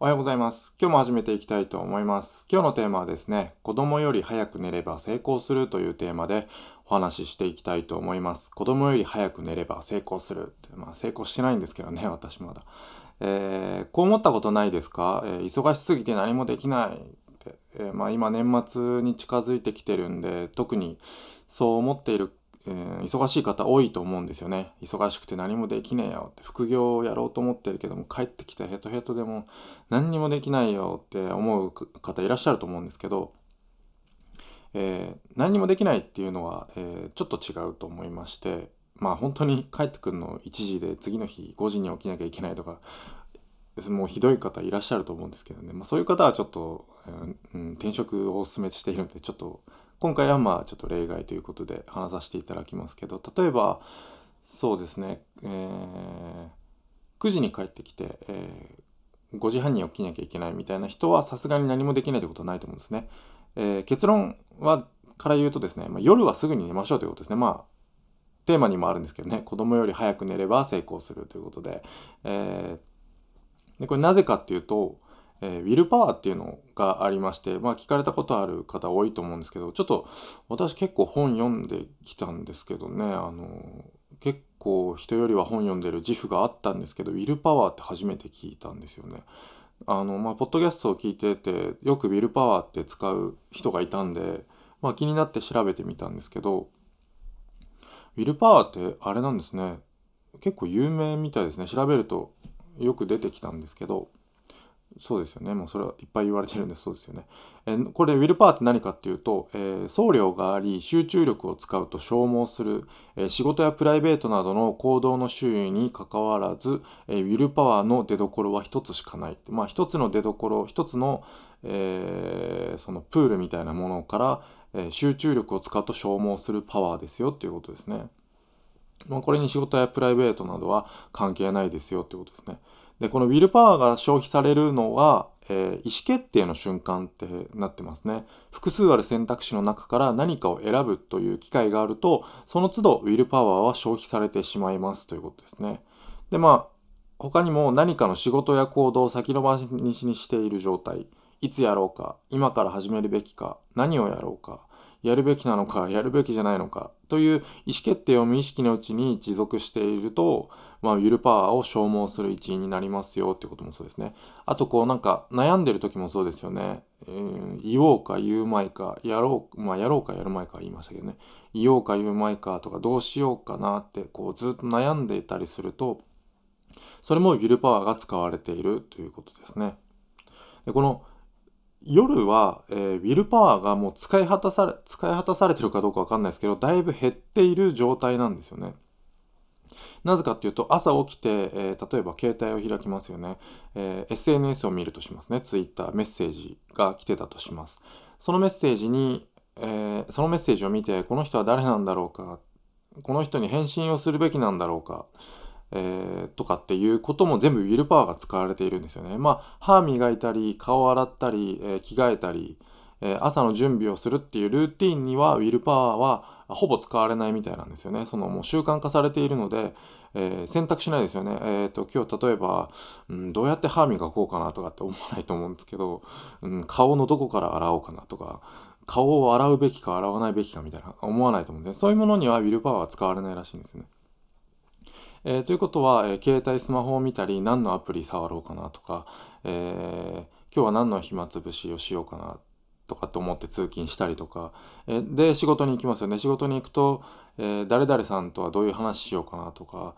おはようございます。今日も始めていきたいと思います。今日のテーマはですね、子供より早く寝れば成功するというテーマでお話ししていきたいと思います。子供より早く寝れば成功するって、まあ成功してないんですけどね、私まだ。えーこう思ったことないですか、えー忙しすぎて何もできないって。えーまあ今年末に近づいてきてるんで、特にそう思っているえー忙しい方多いと思うんですよね。忙しくて何もできねえよって副業をやろうと思ってるけども帰ってきてヘトヘトでも何にもできないよって思う方いらっしゃると思うんですけど、えー何にもできないっていうのは、えーちょっと違うと思いましてまあ本当に帰ってくるの1時で次の日5時に起きなきゃいけないとかもうひどい方いらっしゃると思うんですけどね、まあ、そういう方はちょっと、うん転職をお勧めしているのでちょっと今回はまあちょっと例外ということで話させていただきますけど例えばそうですね、えー9時に帰ってきて、えー5時半に起きなきゃいけないみたいな人はさすがに何もできないってことはないと思うんですね。えー結論はから言うとですね、まあ、夜はすぐに寝ましょうということですね。まあテーマにもあるんですけどね子供より早く寝れば成功するということで,、えーでこれなぜかっていうと、えーウィルパワーっていうのがありまして、まあ、聞かれたことある方多いと思うんですけどちょっと私結構本読んできたんですけどねあの結構人よりは本読んでる自負があったんですけどウィルパワーって初めて聞いたんですよね。あのまあ、ポッドキャストを聞いててよくウィルパワーって使う人がいたんで、まあ、気になって調べてみたんですけどウィルパワーってあれなんですね結構有名みたいですね調べるとよく出てきたんですけどそうですよねもうそれはいっぱい言われてるんでそうですよね。えこれウィルパワーって何かっていうと、えー送料があり集中力を使うと消耗する、えー仕事やプライベートなどの行動の周囲にかかわらず、えーウィルパワーの出所は一つしかないってまあ一つの出所一つの、えそのプールみたいなものから、え集中力を使うと消耗するパワーですよっていうことですね。まあ、これに仕事やプライベートなどは関係ないですよってことですね。でこのウィルパワーが消費されるのは、えー意思決定の瞬間ってなってますね。複数ある選択肢の中から何かを選ぶという機会があるとその都度ウィルパワーは消費されてしまいますということですね。でまあ他にも何かの仕事や行動を先延ばしにしている状態いつやろうか今から始めるべきか何をやろうかやるべきなのかやるべきじゃないのかという意思決定を無意識のうちに持続していると、まあ、ウィルパワーを消耗する一因になりますよってこともそうですね。あとこうなんか悩んでる時もそうですよね。えー言おうか言うまいかやろうまあやろうかやるまいか言いましたけどね言おうか言うまいかとかどうしようかなってこうずっと悩んでいたりするとそれもウィルパワーが使われているということですね。でこの夜は、えーウィルパワーがもう使い果たされ使い果たされてるかどうかわかんないですけどだいぶ減っている状態なんですよね。なぜかっていうと朝起きて、えー例えば携帯を開きますよね、えー SNS を見るとしますね。Twitter メッセージが来てたとします。そのメッセージに、えーそのメッセージを見てこの人は誰なんだろうか？この人に返信をするべきなんだろうか、えーとかっていうことも全部ウィルパワーが使われているんですよね。まあ歯磨いたり顔洗ったり、えー着替えたり、え朝の準備をするっていうルーティンにはウィルパワーはほぼ使われないみたいなんですよね。そのもう習慣化されているので、えー選択しないですよね。えー、と今日例えば、うん、どうやって歯磨こうかなとかって思わないと思うんですけど、うん、顔のどこから洗おうかなとか顔を洗うべきか洗わないべきかみたいな思わないと思うんでそういうものにはウィルパワーは使われないらしいんですね。えーということは、え携帯スマホを見たり何のアプリ触ろうかなとか、えー今日は何の暇つぶしをしようかなとかって思って通勤したりとか、えで仕事に行きますよね。仕事に行くと、えー誰々さんとはどういう話しようかなとか。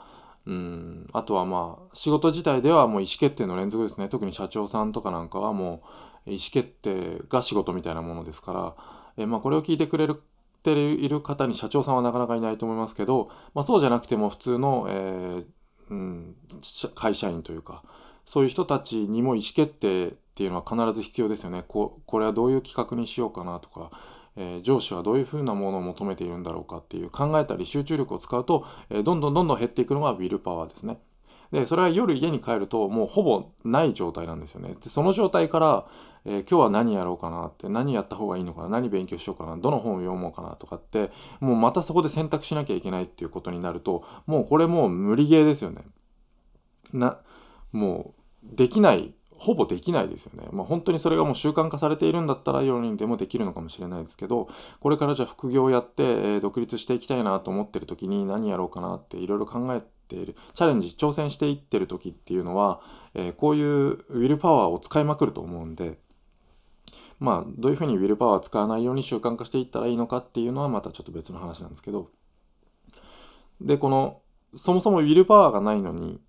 うん。あとはまあ仕事自体ではもう意思決定の連続ですね。特に社長さんとかなんかはもう意思決定が仕事みたいなものですから、えまあ、これを聞いてくれるている方に社長さんはなかなかいないと思いますけど、まあ、そうじゃなくても普通の、えーうん、会社員というかそういう人たちにも意思決定っていうのは必ず必要ですよね。ここれはどういう企画にしようかなとか、えー上司はどういうふうなものを求めているんだろうかっていう考えたり集中力を使うと、えーどんどんどんどん減っていくのがウィルパワーですね。でそれは夜家に帰るともうほぼない状態なんですよね。でその状態から、えー今日は何やろうかなって何やった方がいいのかな何勉強しようかなどの本を読もうかなとかってもうまたそこで選択しなきゃいけないっていうことになるともうこれもう無理ゲーですよね。なもうできないほぼできないですよね。まあ、本当にそれがもう習慣化されているんだったら4人でもできるのかもしれないですけどこれからじゃあ副業をやって、えー、独立していきたいなと思ってる時に何やろうかなっていろいろ考えているチャレンジ挑戦していってる時っていうのは、えー、こういうウィルパワーを使いまくると思うんでまあどういうふうにウィルパワーを使わないように習慣化していったらいいのかっていうのはまたちょっと別の話なんですけどでこのそもそもウィルパワーがないのに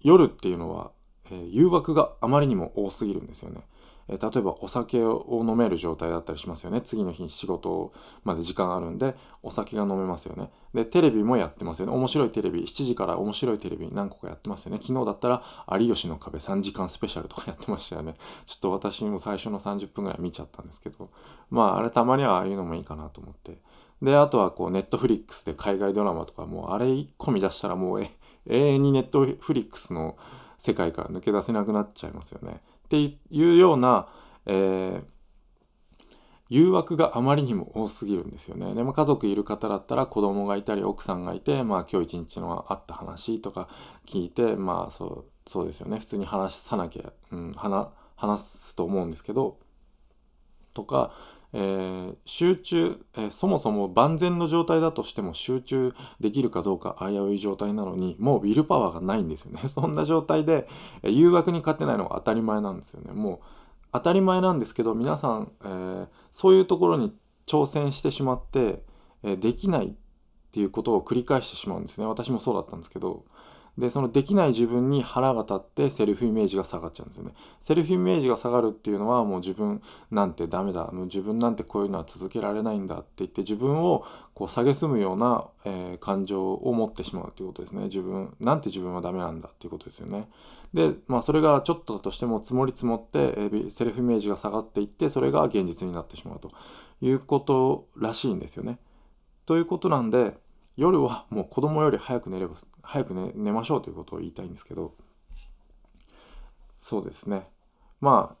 夜っていうのはえー、誘惑があまりにも多すぎるんですよね。えー、例えばお酒を飲める状態だったりしますよね。次の日仕事まで時間あるんでお酒が飲めますよね。で、テレビもやってますよね。面白いテレビ、7時から面白いテレビ何個かやってますよね。昨日だったら有吉の壁3時間スペシャルとかやってましたよね。ちょっと私も最初の30分ぐらい見ちゃったんですけど、まああれたまにはああいうのもいいかなと思って。で、あとはこうネットフリックスで海外ドラマとかもうあれ1個見出したらもうえ永遠にネットフリックスの世界から抜け出せなくなっちゃいますよね。っていうような、えー、誘惑があまりにも多すぎるんですよね。でも家族いる方だったら子供がいたり奥さんがいて、まあ今日一日のあった話とか聞いて、まあそうそうですよね。普通に話さなきゃ、うん、話話すと思うんですけど、とか、えー、集中、えー、そもそも万全の状態だとしても集中できるかどうか危うい状態なのにもうウィルパワーがないんですよね。そんな状態で、えー、誘惑に勝てないのが当たり前なんですよね。もう当たり前なんですけど皆さん、えー、そういうところに挑戦してしまって、えできないっていうことを繰り返してしまうんですね。私もそうだったんですけど。でそのできない自分に腹が立ってセルフイメージが下がっちゃうんですよね。セルフイメージが下がるっていうのはもう自分なんてダメだ。もう自分なんてこういうのは続けられないんだって言って自分をこう蔑むような、えー、感情を持ってしまうということですね。自分なんて自分はダメなんだっていうことですよね。でまあそれがちょっとだとしても積もり積もって、えー、セルフイメージが下がっていってそれが現実になってしまうということらしいんですよね。ということなんで夜はもう子供より早く寝れば早く寝寝ましょうということを言いたいんですけどそうですね。まあ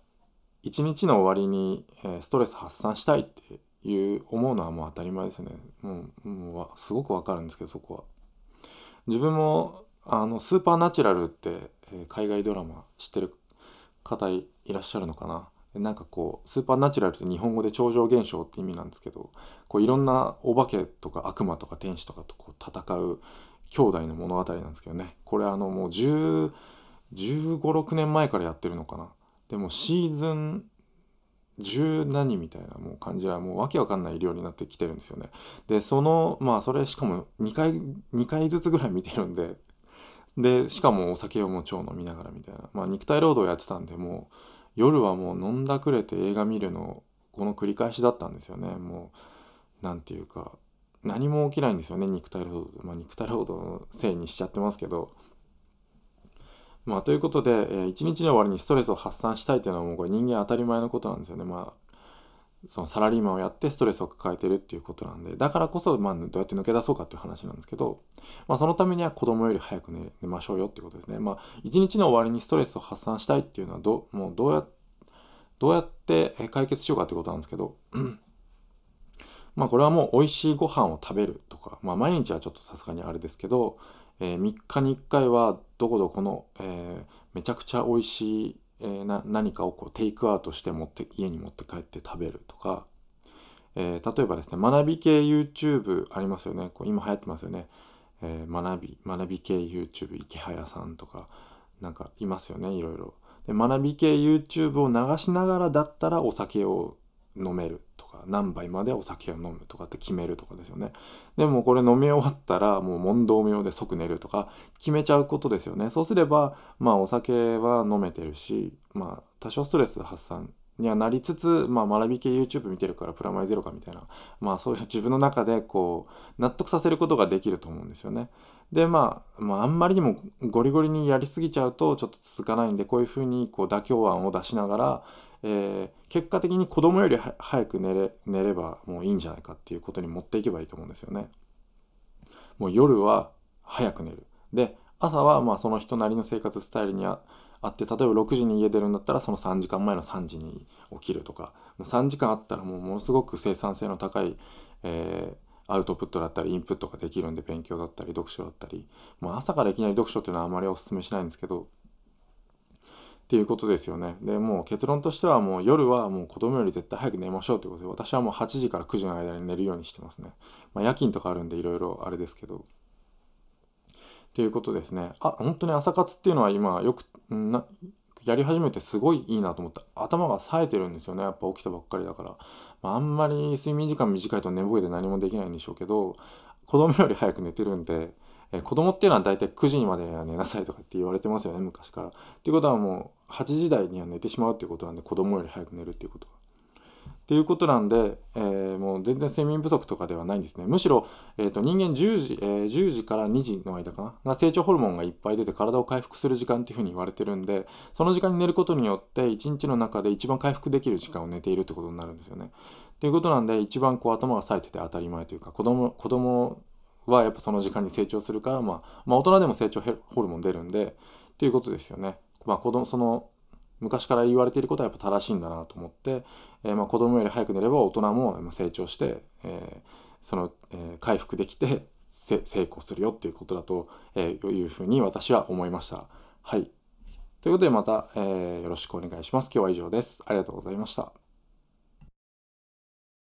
一日の終わりに、え、ストレス発散したいっていう思うのはもう当たり前ですね。もうもうすごくわかるんですけどそこは。自分もあのスーパーナチュラルって、え、海外ドラマ知ってる方いらっしゃるのかな？なんかこうスーパーナチュラルって日本語で超常現象って意味なんですけどこういろんなお化けとか悪魔とか天使とかとこう戦う兄弟の物語なんですけどね。これあのもう1 5 6年前からやってるのかな。でもシーズン10何みたいなもう感じはもうわけわかんない量になってきてるんですよね。でそのまあそれしかも2回2回ずつぐらい見てるんで。でしかもお酒をもう超飲みながらみたいな。まあ肉体労働やってたんでもう夜はもう飲んだくれて映画見るのこの繰り返しだったんですよね。もう何て言うか何も起きないんですよね。肉体労働まあ肉体労働のせいにしちゃってますけど。まあということで、えー、一日の終わりにストレスを発散したいというのはもうこれ人間当たり前のことなんですよね。まあそのサラリーマンをやってストレスを抱えてるっていうことなんでだからこそ、まあ、どうやって抜け出そうかっていう話なんですけど、まあ、そのためには子供より早く寝ましょうよってことですね。まあ、一日の終わりにストレスを発散したいっていうのはどもうどうやどうやって解決しようかってことなんですけど、まあこれはもう美味しいご飯を食べるとか、まあ毎日はちょっとさすがにあれですけど、えー、3日に1回はどこどこの、えー、めちゃくちゃ美味しいえー、な何かをこうテイクアウトして持って家に持って帰って食べるとか、えー、例えばですね学び系 YouTube ありますよね。こう今流行ってますよね、えー、学び学び系 YouTube 池早さんとか。なんかいますよねいろいろ。で学び系 YouTube を流しながらだったらお酒を飲めるとか何杯までお酒を飲むとかって決めるとかですよねでもこれ飲み終わったらもう問答無用で即寝るとか決めちゃうことですよねそうすればまあお酒は飲めてるしまあ多少ストレス発散にはなりつつ、まあ、学び系 YouTube 見てるからプラマイゼロかみたいな、まあそういう自分の中でこう納得させることができると思うんですよね。で、まあ、まあ、んまりにもゴリゴリにやりすぎちゃうとちょっと続かないんで、こういうふうにこう妥協案を出しながら、えー、結果的に子供より早く寝れ寝ればもういいんじゃないかっていうことに持っていけばいいと思うんですよね。もう夜は早く寝る。で、朝はまあその人なりの生活スタイルにあって例えば6時に家出るんだったらその3時間前の3時に起きるとかもう3時間あったらもうものすごく生産性の高い、えー、アウトプットだったりインプットができるんで勉強だったり読書だったり、まあ、朝からいきなり読書っていうのはあまりおすすめしないんですけどっていうことですよね。でもう結論としてはもう夜はもう子供より絶対早く寝ましょうということで私はもう8時から9時の間に寝るようにしてますね。まあ、夜勤とかあるんでいろいろあれですけど。っていうことですね。あ本当に朝活っていうのは今よくなやり始めてすごいいいなと思った頭が冴えてるんですよねやっぱ起きたばっかりだから、まあ、んまり睡眠時間短いと寝ぼけで何もできないんでしょうけど子供より早く寝てるんでえ子供っていうのは大体9時にまで寝なさいとかって言われてますよね昔から。っていうことはもう8時台には寝てしまうっていうことなんで子供より早く寝るっていうことっていうことなんで、えー、もう全然睡眠不足とかではないんですね。むしろ、えーと、人間10時、えー、10時から2時の間かな？が成長ホルモンがいっぱい出て体を回復する時間っていうふうに言われてるんでその時間に寝ることによって1日の中で一番回復できる時間を寝ているってことになるんですよね。ということなんで一番こう頭が冴えてて当たり前というか子供子供はやっぱその時間に成長するから、まあ、まあ大人でも成長ホルモン出るんでっていうことですよね。まあ子供その昔から言われていることはやっぱ正しいんだなと思って、えー、まあ子供より早く寝れば大人も成長して、えー、その、えー、回復できて成功するよっていうことだと、えー、いうふうに私は思いました。はい。ということでまた、えー、よろしくお願いします。今日は以上です。ありがとうございました。